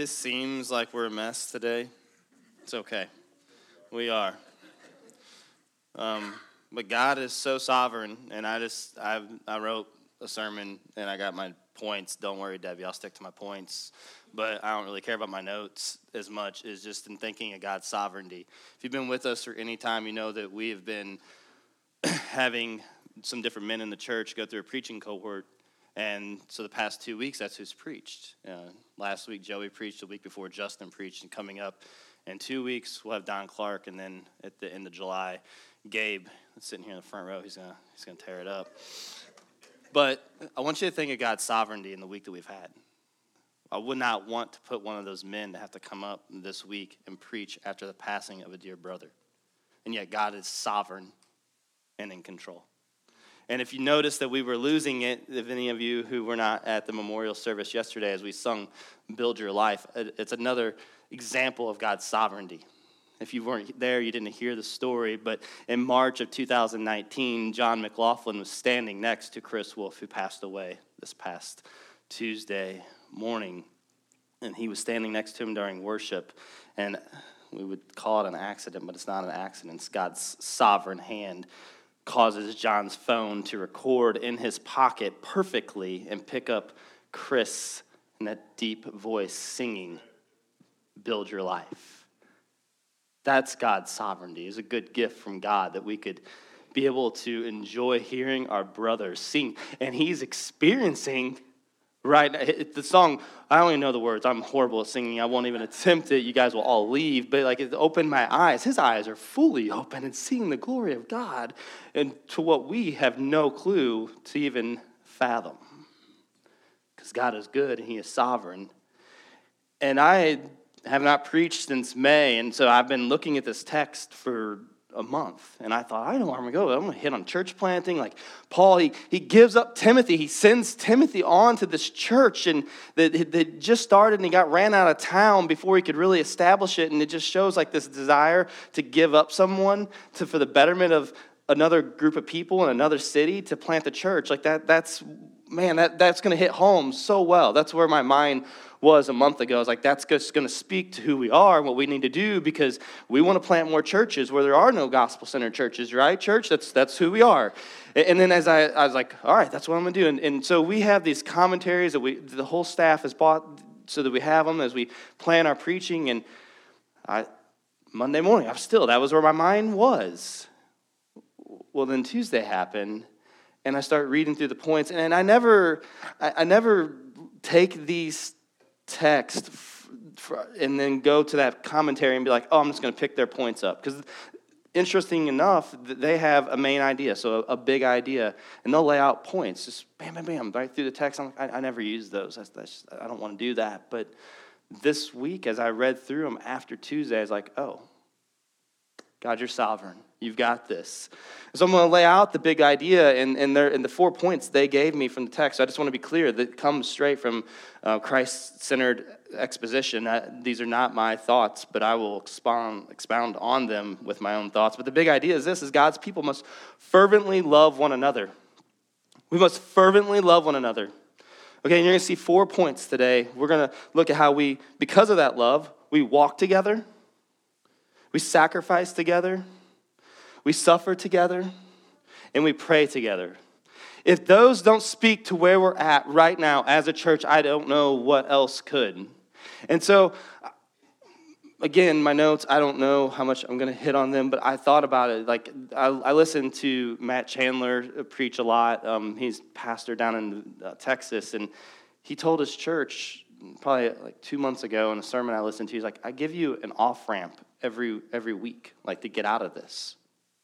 It seems like we're a mess today, it's okay. We are. Um, but God is so sovereign, and I just I I wrote a sermon and I got my points. Don't worry, Debbie, I'll stick to my points. But I don't really care about my notes as much as just in thinking of God's sovereignty. If you've been with us for any time, you know that we have been having some different men in the church go through a preaching cohort and so the past two weeks, that's who's preached. Uh, last week, Joey preached. The week before, Justin preached. And coming up in two weeks, we'll have Don Clark. And then at the end of July, Gabe, sitting here in the front row, he's gonna he's gonna tear it up. But I want you to think of God's sovereignty in the week that we've had. I would not want to put one of those men to have to come up this week and preach after the passing of a dear brother. And yet, God is sovereign and in control. And if you notice that we were losing it, if any of you who were not at the memorial service yesterday as we sung Build Your Life, it's another example of God's sovereignty. If you weren't there, you didn't hear the story, but in March of 2019, John McLaughlin was standing next to Chris Wolf, who passed away this past Tuesday morning. And he was standing next to him during worship. And we would call it an accident, but it's not an accident. It's God's sovereign hand causes John's phone to record in his pocket perfectly and pick up Chris in that deep voice singing, Build Your Life. That's God's sovereignty. It's a good gift from God that we could be able to enjoy hearing our brothers sing. And he's experiencing right? The song i even know the words. I'm horrible at singing. I won't even attempt it. You guys will all leave. But like it opened my eyes. His eyes are fully open and seeing the glory of god and to what we have no clue to even fathom. Because god is good and he is sovereign. And i have not preached since may. And so i've been looking at this text for a month. And I thought, I don't know where I'm to go. I'm to hit on church planting. Like Paul, he, he gives up Timothy. He sends Timothy on to this church and that, that just started and he got ran out of town before he could really establish it. And it just shows like this desire to give up someone to, for the betterment of another group of people in another city to plant the church. Like that, that's, man, that, that's to hit home so well. That's where my mind was a month ago. I was like, that's just going to speak to who we are and what we need to do because we want to plant more churches where there are no gospel centered churches, right? Church, that's, that's who we are. And then as I, I was like, all right, that's what I'm going to do. And, and so we have these commentaries that we, the whole staff has bought so that we have them as we plan our preaching. And I, Monday morning, I'm still, that was where my mind was. Well, then Tuesday happened and I start reading through the points, and I never, I, I never take these text and then go to that commentary and be like, oh, I'm just going to pick their points up. Because interesting enough, they have a main idea, so a, big idea, and they'll lay out points, just bam, bam, bam, right through the text. Like, I, I never use those. That's, that's, I don't want to do that. But this week, as I read through them after Tuesday, I was like, oh, God, you're sovereign. You've got this. So I'm going to lay out the big idea and, and, and the four points they gave me from the text. I just want to be clear that comes straight from uh, Christ centered exposition. Uh, these are not my thoughts, but I will expound, expound on them with my own thoughts. But the big idea is this is God's people must fervently love one another. We must fervently love one another. Okay, and you're going to see four points today. We're going to look at how we, because of that love, we walk together, we sacrifice together, we suffer together, and we pray together. If those don't speak to where we're at right now as a church, I don't know what else could. And so, again, my notes, I don't know how much I'm going to hit on them, but I thought about it. Like, I, I listened to Matt Chandler preach a lot. Um, he's pastor down in uh, Texas, and he told his church probably like two months ago in a sermon I listened to. He's like, I give you an off ramp every every week, like to get out of this,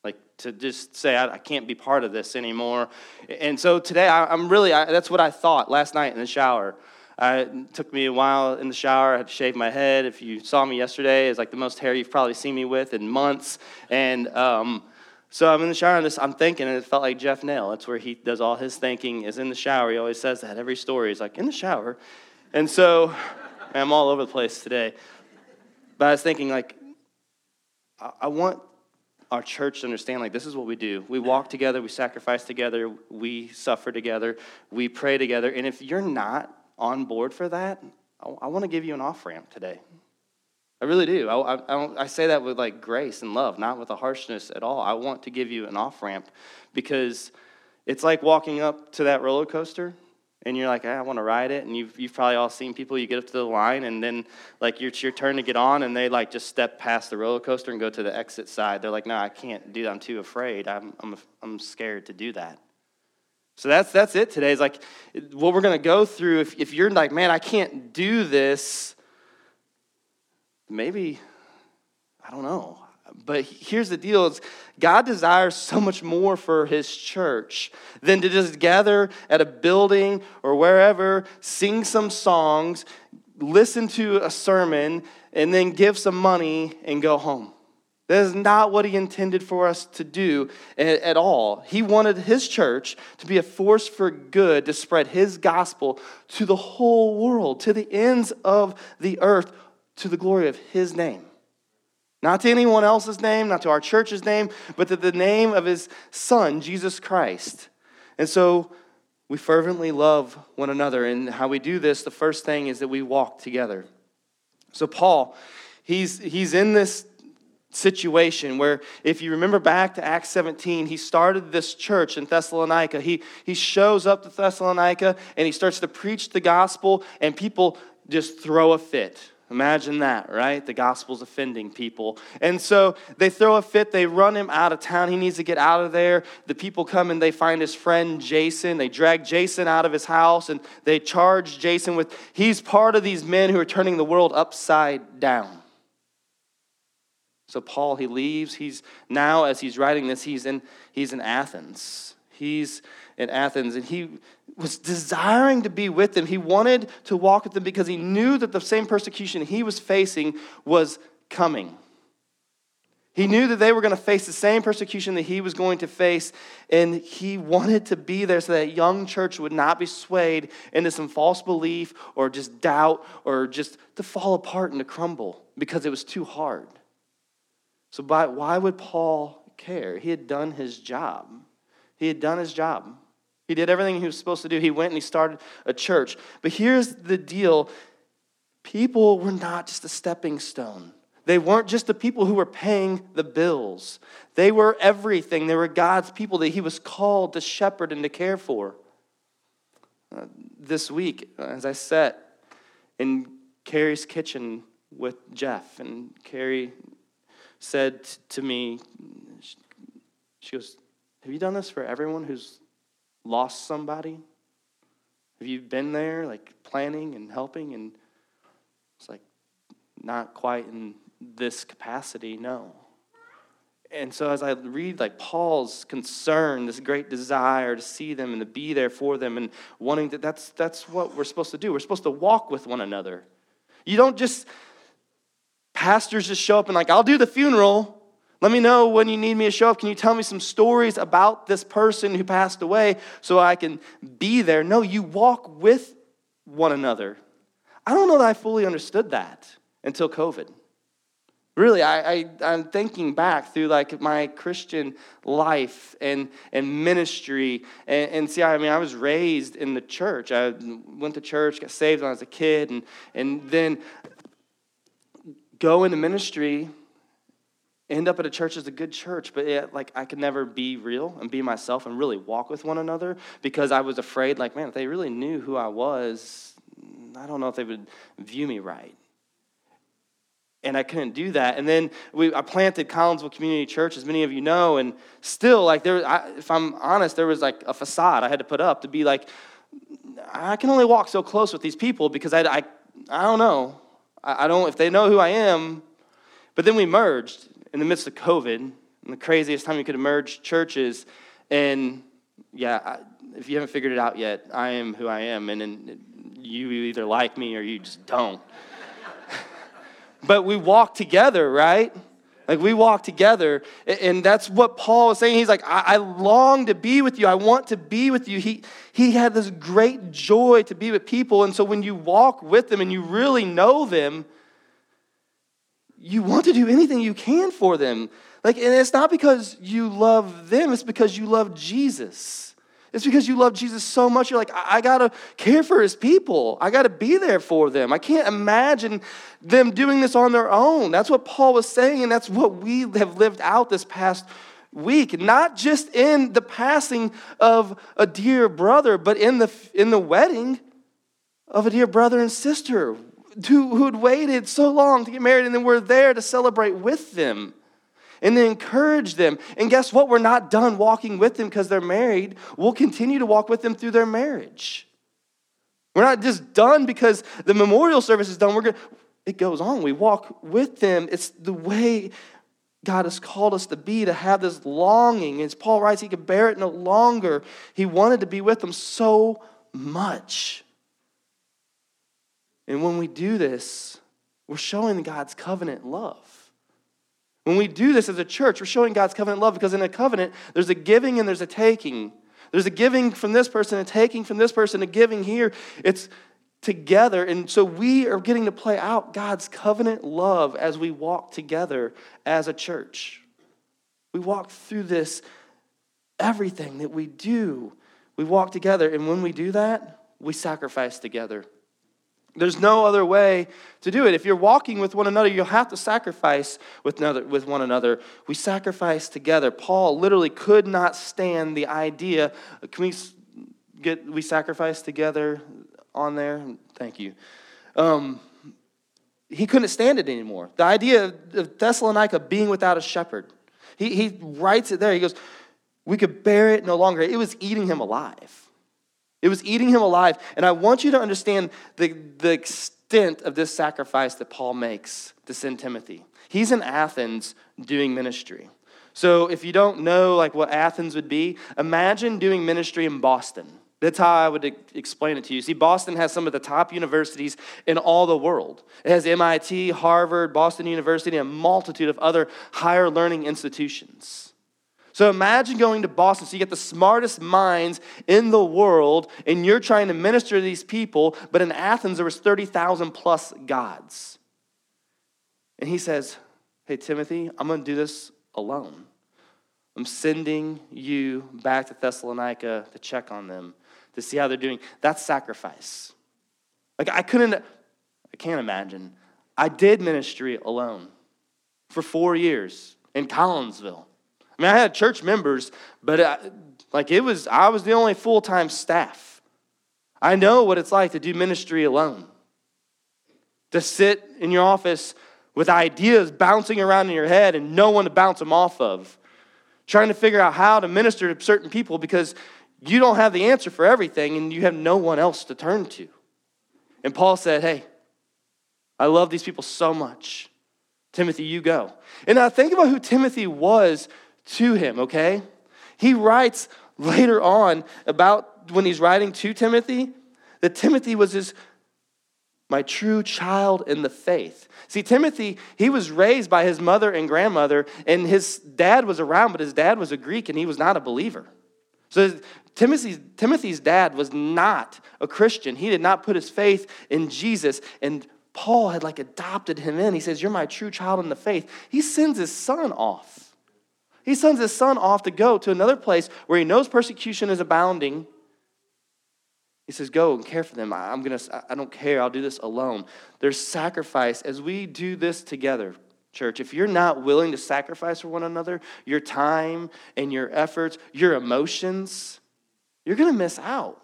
like to just say I, I can't be part of this anymore. And so today I, am really I, that's what I thought last night in the shower. I, it took me a while in the shower. I had to shave my head. If you saw me yesterday, it's like the most hair you've probably seen me with in months. And um, so I'm in the shower and this, I'm thinking, and it felt like Jeff Nail. That's where he does all his thinking, is in the shower. He always says that every story. He's like, in the shower. And so I'm all over the place today. But I was thinking, like, I want our church to understand like this is what we do we walk together we sacrifice together we suffer together we pray together and if you're not on board for that i, I want to give you an off ramp today I really do. I, I, I, say that with like grace and love, not with a harshness at all. I want to give you an off ramp because it's like walking up to that roller coaster and you're like, ah, I want to ride it. And you've, you've probably all seen people, you get up to the line and then like it's your turn to get on and they like just step past the roller coaster and go to the exit side. They're like, no, I can't do that. I'm too afraid. I'm, I'm, I'm scared to do that. So that's, that's it today. Is like what we're going to go through. If, if you're like, man, I can't do this, maybe, I don't know. But here's the deal God desires so much more for his church than to just gather at a building or wherever, sing some songs, listen to a sermon, and then give some money and go home. That is not what he intended for us to do at all. He wanted his church to be a force for good to spread his gospel to the whole world, to the ends of the earth, to the glory of his name. Not to anyone else's name, not to our church's name, but to the name of his son, Jesus Christ. And so we fervently love one another. And how we do this, the first thing is that we walk together. So, Paul, he's, he's in this situation where, if you remember back to Acts 17, he started this church in Thessalonica. He, he shows up to Thessalonica and he starts to preach the gospel, and people just throw a fit Imagine that, right? The gospel's offending people. And so they throw a fit, they run him out of town. He needs to get out of there. The people come and they find his friend Jason. They drag Jason out of his house and they charge Jason with he's part of these men who are turning the world upside down. So Paul, he leaves. He's now, as he's writing this, he's in, he's in Athens. He's in Athens, and he was desiring to be with them. He wanted to walk with them because he knew that the same persecution he was facing was coming. He knew that they were going to face the same persecution that he was going to face, and he wanted to be there so that young church would not be swayed into some false belief or just doubt or just to fall apart and to crumble because it was too hard. So, by, why would Paul care? He had done his job. He had done his job. He did everything he was supposed to do. He went and he started a church. But here's the deal people were not just a stepping stone. They weren't just the people who were paying the bills. They were everything. They were God's people that He was called to shepherd and to care for. Uh, this week, as I sat in Carrie's kitchen with Jeff, and Carrie said to me, she goes, Have you done this for everyone who's lost somebody? Have you been there, like planning and helping? And it's like, not quite in this capacity, no. And so as I read like Paul's concern, this great desire to see them and to be there for them and wanting that that's that's what we're supposed to do. We're supposed to walk with one another. You don't just pastors just show up and like, I'll do the funeral, let me know when you need me to show up. Can you tell me some stories about this person who passed away so I can be there? No, you walk with one another. I don't know that I fully understood that until COVID. Really, I, I, am thinking back through like my Christian life and, and ministry. And, and see, I mean, I was raised in the church. I went to church, got saved when I was a kid, and, and then go into ministry end up at a church as a good church, but like I could never be real and be myself and really walk with one another because I was afraid, like, man, if they really knew who I was, I don't know if they would view me right. And I couldn't do that. And then we, I planted Collinsville Community Church, as many of you know, and still, like, there, I, if I'm honest, there was like a facade I had to put up to be like, I can only walk so close with these people because I, I I don't know. I, I don't, if they know who I am. But then we merged in the midst of COVID, in the craziest time you could emerge churches. And yeah, if you haven't figured it out yet, I am who I am. And, and you either like me or you just don't. but we walk together, right? Like we walk together, and that's what Paul is saying. He's like, I, I, long to be with you. I want to be with you. He, he had this great joy to be with people. And so when you walk with them and you really know them, you want to do anything you can for them. Like, and it's not because you love them, it's because you love Jesus. It's because you love Jesus so much. You're like, I, I got to care for his people. I got to be there for them. I can't imagine them doing this on their own. That's what Paul was saying, and that's what we have lived out this past week. Not just in the passing of a dear brother, but in the, in the wedding of a dear brother and sister who, who'd waited so long to get married, and then we're there to celebrate with them and to encourage them. And guess what? We're not done walking with them because they're married. We'll continue to walk with them through their marriage. We're not just done because the memorial service is done. We're going it goes on. We walk with them. It's the way God has called us to be, to have this longing. As Paul writes, he could bear it no longer. He wanted to be with them so much. And when we do this, we're showing God's covenant love. When we do this as a church, we're showing God's covenant love because in a covenant, there's a giving and there's a taking. There's a giving from this person, a taking from this person, a giving here. It's together. And so we are getting to play out God's covenant love as we walk together as a church. We walk through this, everything that we do, we walk together. And when we do that, we sacrifice together. There's no other way to do it. If you're walking with one another, you'll have to sacrifice with, another, with one another. We sacrifice together. Paul literally could not stand the idea. Can we get we sacrifice together on there? Thank you. Um, he couldn't stand it anymore. The idea of Thessalonica being without a shepherd. He, he writes it there. He goes, We could bear it no longer. It was eating him alive. It was eating him alive. And I want you to understand the, the extent of this sacrifice that Paul makes to send Timothy. He's in Athens doing ministry. So if you don't know like what Athens would be, imagine doing ministry in Boston. That's how I would explain it to you. See, Boston has some of the top universities in all the world. It has MIT, Harvard, Boston University, and a multitude of other higher learning institutions. So imagine going to Boston. So you get the smartest minds in the world, and you're trying to minister to these people, but in Athens there was 30,000 plus gods. And he says, Hey, Timothy, I'm going to do this alone. I'm sending you back to Thessalonica to check on them, to see how they're doing. That's sacrifice. Like, I couldn't, I can't imagine. I did ministry alone for four years in Collinsville. I mean, I had church members, but I, like it was, I was the only full time staff. I know what it's like to do ministry alone, to sit in your office with ideas bouncing around in your head and no one to bounce them off of, trying to figure out how to minister to certain people because you don't have the answer for everything and you have no one else to turn to. And Paul said, Hey, I love these people so much. Timothy, you go. And now think about who Timothy was to him, okay? He writes later on about when he's writing to Timothy that Timothy was his my true child in the faith. See, Timothy, he was raised by his mother and grandmother, and his dad was around, but his dad was a Greek and he was not a believer. So Timothy's, Timothy's dad was not a Christian. He did not put his faith in Jesus, and Paul had like adopted him in. He says, You're my true child in the faith. He sends his son off. He sends his son off to go to another place where he knows persecution is abounding. He says, Go and care for them. I'm gonna, I don't care. I'll do this alone. There's sacrifice as we do this together, church. If you're not willing to sacrifice for one another, your time and your efforts, your emotions, you're gonna miss out.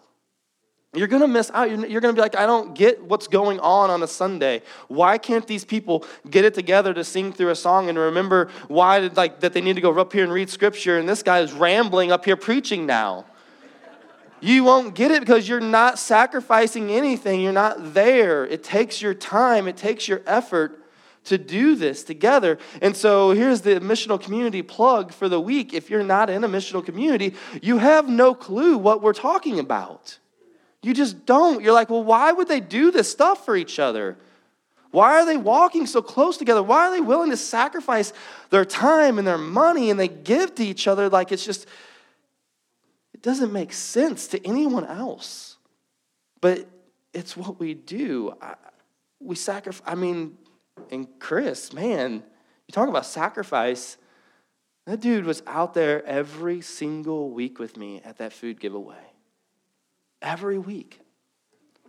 You're going to miss out. You're going to be like, I don't get what's going on on a Sunday. Why can't these people get it together to sing through a song and remember why did, like that they need to go up here and read scripture and this guy is rambling up here preaching now? You won't get it because you're not sacrificing anything. You're not there. It takes your time, it takes your effort to do this together. And so here's the missional community plug for the week. If you're not in a missional community, you have no clue what we're talking about. You just don't. You're like, well, why would they do this stuff for each other? Why are they walking so close together? Why are they willing to sacrifice their time and their money and they give to each other like it's just it doesn't make sense to anyone else. But it's what we do. I, we sacrifice. I mean, and Chris, man, you talk about sacrifice. That dude was out there every single week with me at that food giveaway. Every week.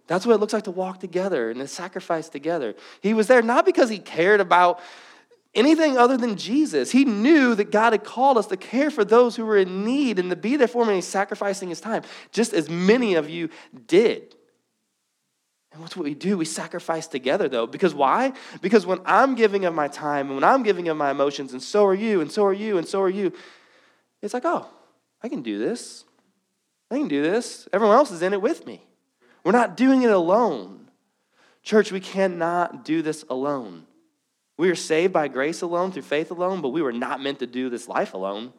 That's what it looks like to walk together and to sacrifice together. He was there not because he cared about anything other than Jesus. He knew that God had called us to care for those who were in need and to be there for them, and he's sacrificing his time, just as many of you did. And what's what we do? We sacrifice together, though. Because why? Because when I'm giving of my time and when I'm giving of my emotions, and so are you, and so are you, and so are you, it's like, oh, I can do this. I can do this. Everyone else is in it with me. We're not doing it alone. Church, we cannot do this alone. We are saved by grace alone, through faith alone, but we were not meant to do this life alone.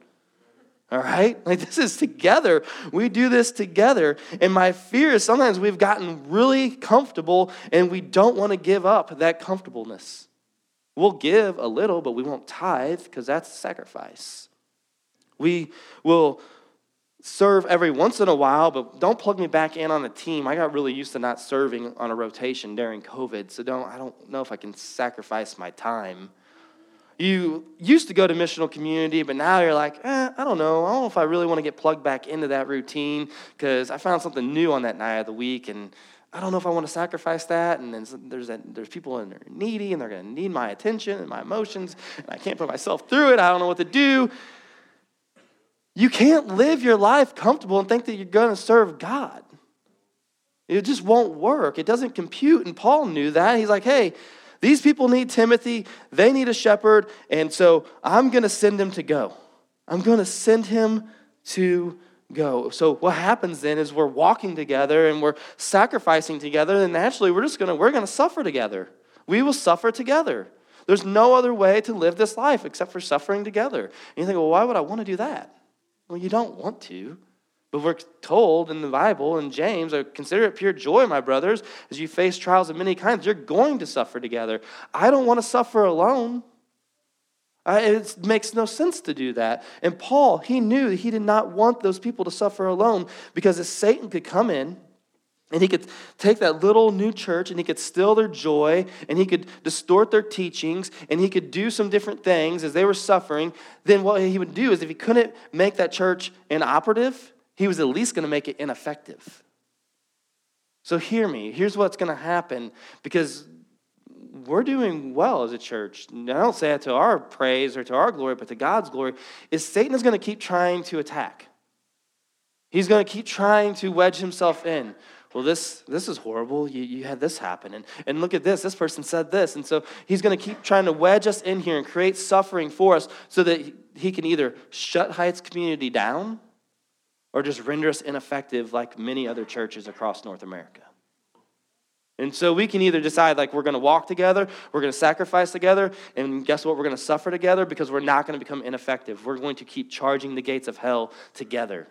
All right? Like this is together. We do this together. And my fear is sometimes we've gotten really comfortable and we don't want to give up that comfortableness. We'll give a little, but we won't tithe because that's sacrifice. We will serve every once in a while, but don't plug me back in on a team. I got really used to not serving on a rotation during COVID, so don't I don't know if I can sacrifice my time. You used to go to missional community, but now you're like, eh, I don't know. I don't know if I really want to get plugged back into that routine because I found something new on that night of the week, and I don't know if I want to sacrifice that. And then there's that, there's people in there needy, and they're going to need my attention and my emotions, and I can't put myself through it. I don't know what to do. You can't live your life comfortable and think that you're going to serve God. It just won't work. It doesn't compute. And Paul knew that. He's like, hey, these people need Timothy. They need a shepherd. And so I'm going to send him to go. I'm going to send him to go. So what happens then is we're walking together and we're sacrificing together. And naturally, we're just going to, we're going to suffer together. We will suffer together. There's no other way to live this life except for suffering together. And you think, well, why would I want to do that? Well, you don't want to. But we're told in the Bible, in James, consider it pure joy, my brothers, as you face trials of many kinds. You're going to suffer together. I don't want to suffer alone. It makes no sense to do that. And Paul, he knew that he did not want those people to suffer alone because if Satan could come in and he could take that little new church and he could steal their joy and he could distort their teachings and he could do some different things as they were suffering. Then what he would do is if he couldn't make that church inoperative, he was at least going to make it ineffective. So hear me. Here's what's going to happen because we're doing well as a church. I don't say it to our praise or to our glory, but to God's glory. Is Satan is going to keep trying to attack. He's going to keep trying to wedge himself in well, this, this is horrible. You, you had this happen. And, and look at this. This person said this. And so he's going to keep trying to wedge us in here and create suffering for us so that he can either shut Heights community down or just render us ineffective like many other churches across North America. And so we can either decide like we're going to walk together, we're going to sacrifice together, and guess what? We're going to suffer together because we're not going to become ineffective. We're going to keep charging the gates of hell together.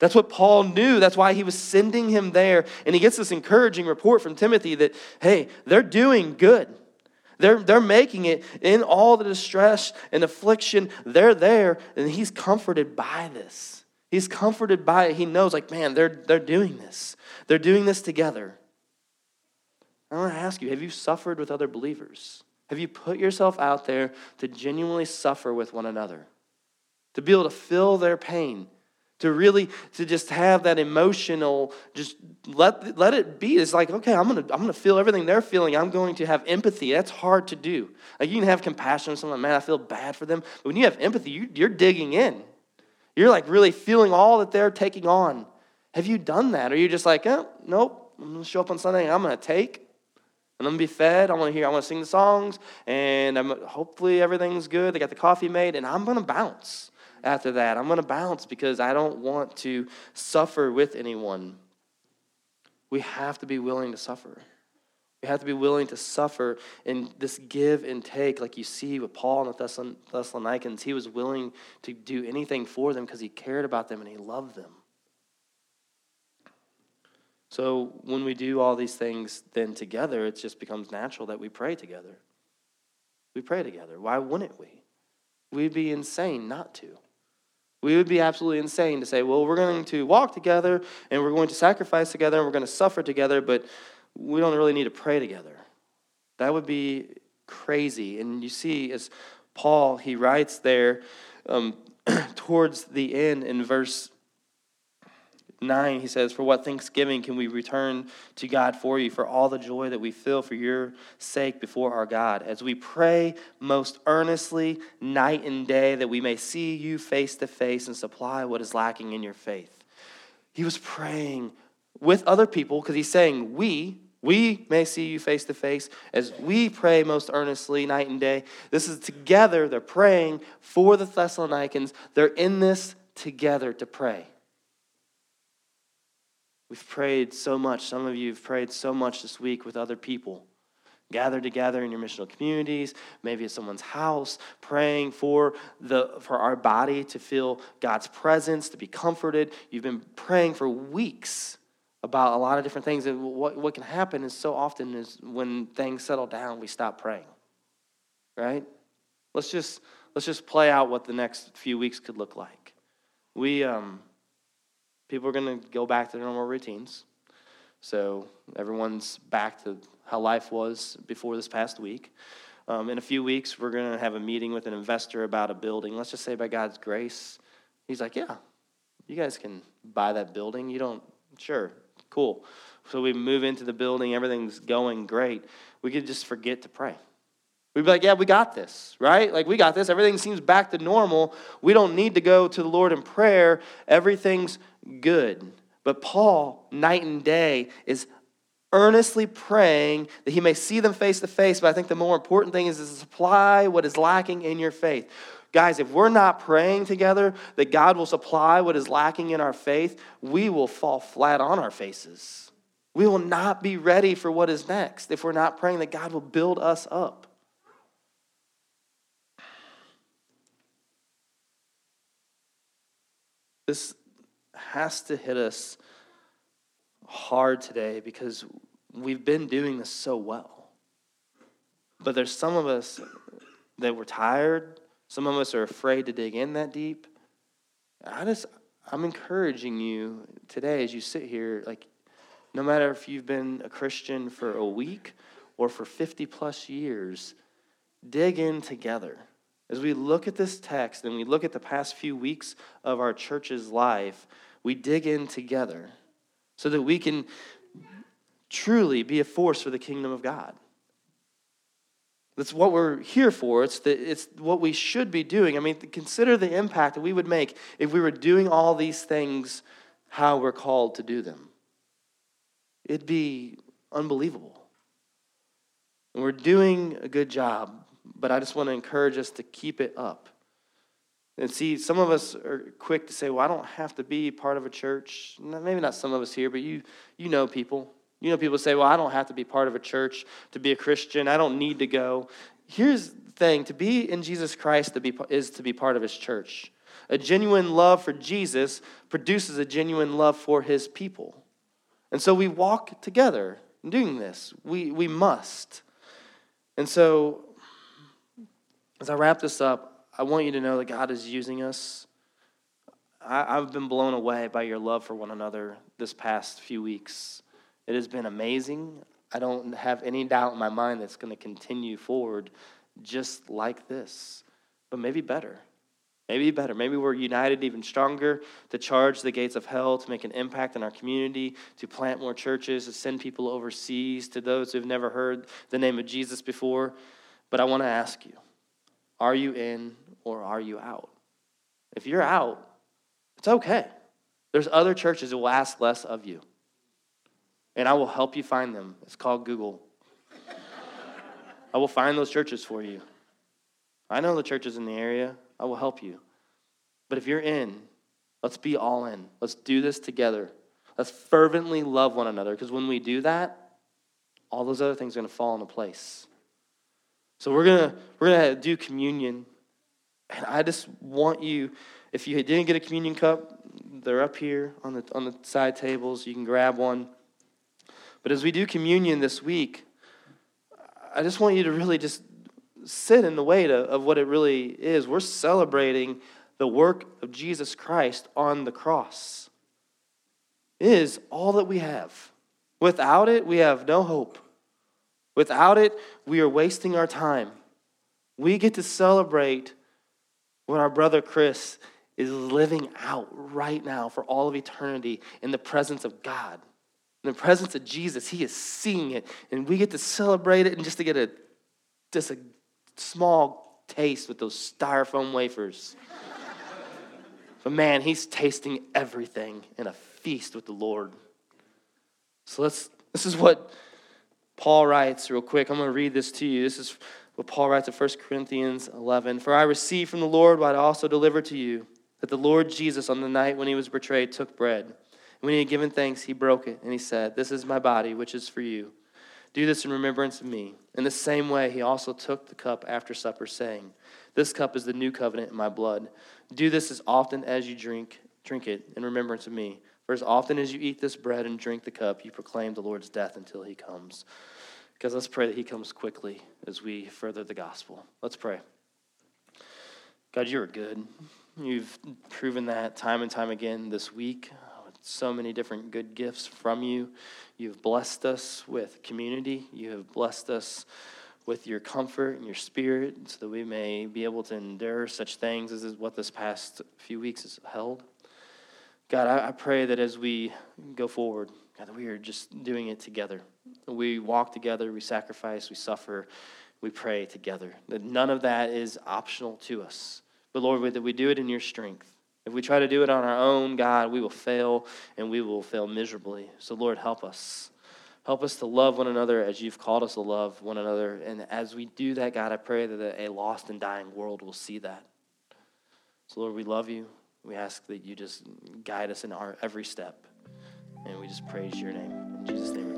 That's what Paul knew. That's why he was sending him there. And he gets this encouraging report from Timothy that, hey, they're doing good. They're, they're making it in all the distress and affliction. They're there, and he's comforted by this. He's comforted by it. He knows, like, man, they're, they're doing this. They're doing this together. I want to ask you have you suffered with other believers? Have you put yourself out there to genuinely suffer with one another? To be able to feel their pain? To really to just have that emotional just let let it be it's like okay i'm gonna i'm gonna feel everything they're feeling i'm going to have empathy that's hard to do like you can have compassion on someone man i feel bad for them but when you have empathy you, you're digging in you're like really feeling all that they're taking on have you done that or you just like oh, nope i'm gonna show up on sunday i'm gonna take and I'm gonna be fed. I want to hear. I want to sing the songs, and I'm, hopefully everything's good. They got the coffee made, and I'm gonna bounce. After that. I'm going to bounce because I don't want to suffer with anyone. We have to be willing to suffer. We have to be willing to suffer in this give and take, like you see with Paul and the Thessalonians. He was willing to do anything for them because he cared about them and he loved them. So when we do all these things then together, it just becomes natural that we pray together. We pray together. Why wouldn't we? We'd be insane not to. We would be absolutely insane to say, well, we're going to walk together and we're going to sacrifice together and we're going to suffer together, but we don't really need to pray together. That would be crazy. And you see, as Paul, he writes there um, towards the end in verse 9, he says, For what thanksgiving can we return to God for you, for all the joy that we feel for your sake before our God, as we pray most earnestly night and day that we may see you face to face and supply what is lacking in your faith. He was praying with other people because he's saying, We, we may see you face to face as we pray most earnestly night and day. This is together. They're praying for the Thessalonians. They're in this together to pray. We've prayed so much. Some of you have prayed so much this week with other people. Gathered together in your missional communities, maybe at someone's house, praying for, the, for our body to feel God's presence, to be comforted. You've been praying for weeks about a lot of different things. And what, what can happen is so often is when things settle down, we stop praying. Right? Let's just let's just play out what the next few weeks could look like. We um, people are going to go back to their normal routines. So everyone's back to how life was before this past week. Um, in a few weeks, we're going to have a meeting with an investor about a building. Let's just say by God's grace, he's like, yeah, you guys can buy that building. You don't, sure, cool. So we move into the building, everything's going great. We could just forget to pray. We'd be like, yeah, we got this, right? Like, we got this. Everything seems back to normal. We don't need to go to the Lord in prayer. Everything's good. But Paul, night and day, is earnestly praying that he may see them face to face. But I think the more important thing is to supply what is lacking in your faith. Guys, if we're not praying together that God will supply what is lacking in our faith, we will fall flat on our faces. We will not be ready for what is next if we're not praying that God will build us up. This has to hit us hard today because we've been doing this so well. But there's some of us that we're tired, some of us are afraid to dig in that deep. I just I'm encouraging you today as you sit here like no matter if you've been a Christian for a week or for 50 plus years, dig in together. As we look at this text and we look at the past few weeks of our church's life, we dig in together so that we can truly be a force for the kingdom of God. That's what we're here for. It's, the, it's what we should be doing. I mean, consider the impact that we would make if we were doing all these things how we're called to do them. It'd be unbelievable. And we're doing a good job but I just want to encourage us to keep it up. And see, some of us are quick to say, well, I don't have to be part of a church. Maybe not some of us here, but you, you know people. You know people say, well, I don't have to be part of a church to be a Christian. I don't need to go. Here's the thing to be in Jesus Christ to be, is to be part of his church. A genuine love for Jesus produces a genuine love for his people. And so we walk together doing this. We, we must. And so as I wrap this up, I want you to know that God is using us. I, have been blown away by your love for one another this past few weeks. It has been amazing. I don't have any doubt in my mind that's going to continue forward just like this, but maybe better. Maybe better. Maybe we're united even stronger to charge the gates of hell, to make an impact in our community, to plant more churches, to send people overseas, to those who've never heard the name of Jesus before. But I want to ask you are you in or are you out? If you're out, it's okay. There's other churches that will ask less of you. And I will help you find them. It's called Google. I will find those churches for you. I know the churches in the area. I will help you. But if you're in, let's be all in. Let's do this together. Let's fervently love one another because when we do that, all those other things are going to fall into place. So we're going to we're going to do communion. And I just want you if you didn't get a communion cup, they're up here on the on the side tables. You can grab one. But as we do communion this week, I just want you to really just sit in the weight of, of what it really is. We're celebrating the work of Jesus Christ on the cross. It is all that we have. Without it, we have no hope. Without it, we are wasting our time. We get to celebrate what our brother Chris is living out right now for all of eternity in the presence of God. In the presence of Jesus, he is seeing it, and we get to celebrate it and just to get a just a small taste with those styrofoam wafers. but man, he's tasting everything in a feast with the Lord. So let's this is what Paul writes real quick. I'm going to read this to you. This is what Paul writes in 1 Corinthians 11. For I received from the Lord what I also delivered to you that the Lord Jesus, on the night when he was betrayed, took bread. And when he had given thanks, he broke it, and he said, This is my body, which is for you. Do this in remembrance of me. In the same way, he also took the cup after supper, saying, This cup is the new covenant in my blood. Do this as often as you drink, drink it in remembrance of me. For as often as you eat this bread and drink the cup, you proclaim the Lord's death until he comes. Because let's pray that he comes quickly as we further the gospel. Let's pray. God, you are good. You've proven that time and time again this week with so many different good gifts from you. You've blessed us with community. You have blessed us with your comfort and your spirit so that we may be able to endure such things as what this past few weeks has held. God, I, I pray that as we go forward, God, that we are just doing it together. We walk together, we sacrifice, we suffer, we pray together. That none of that is optional to us. But Lord, that we do it in your strength. If we try to do it on our own, God, we will fail and we will fail miserably. So, Lord, help us. Help us to love one another as you've called us to love one another. And as we do that, God, I pray that a lost and dying world will see that. So, Lord, we love you. We ask that you just guide us in our every step. And we just praise your name. In Jesus' name.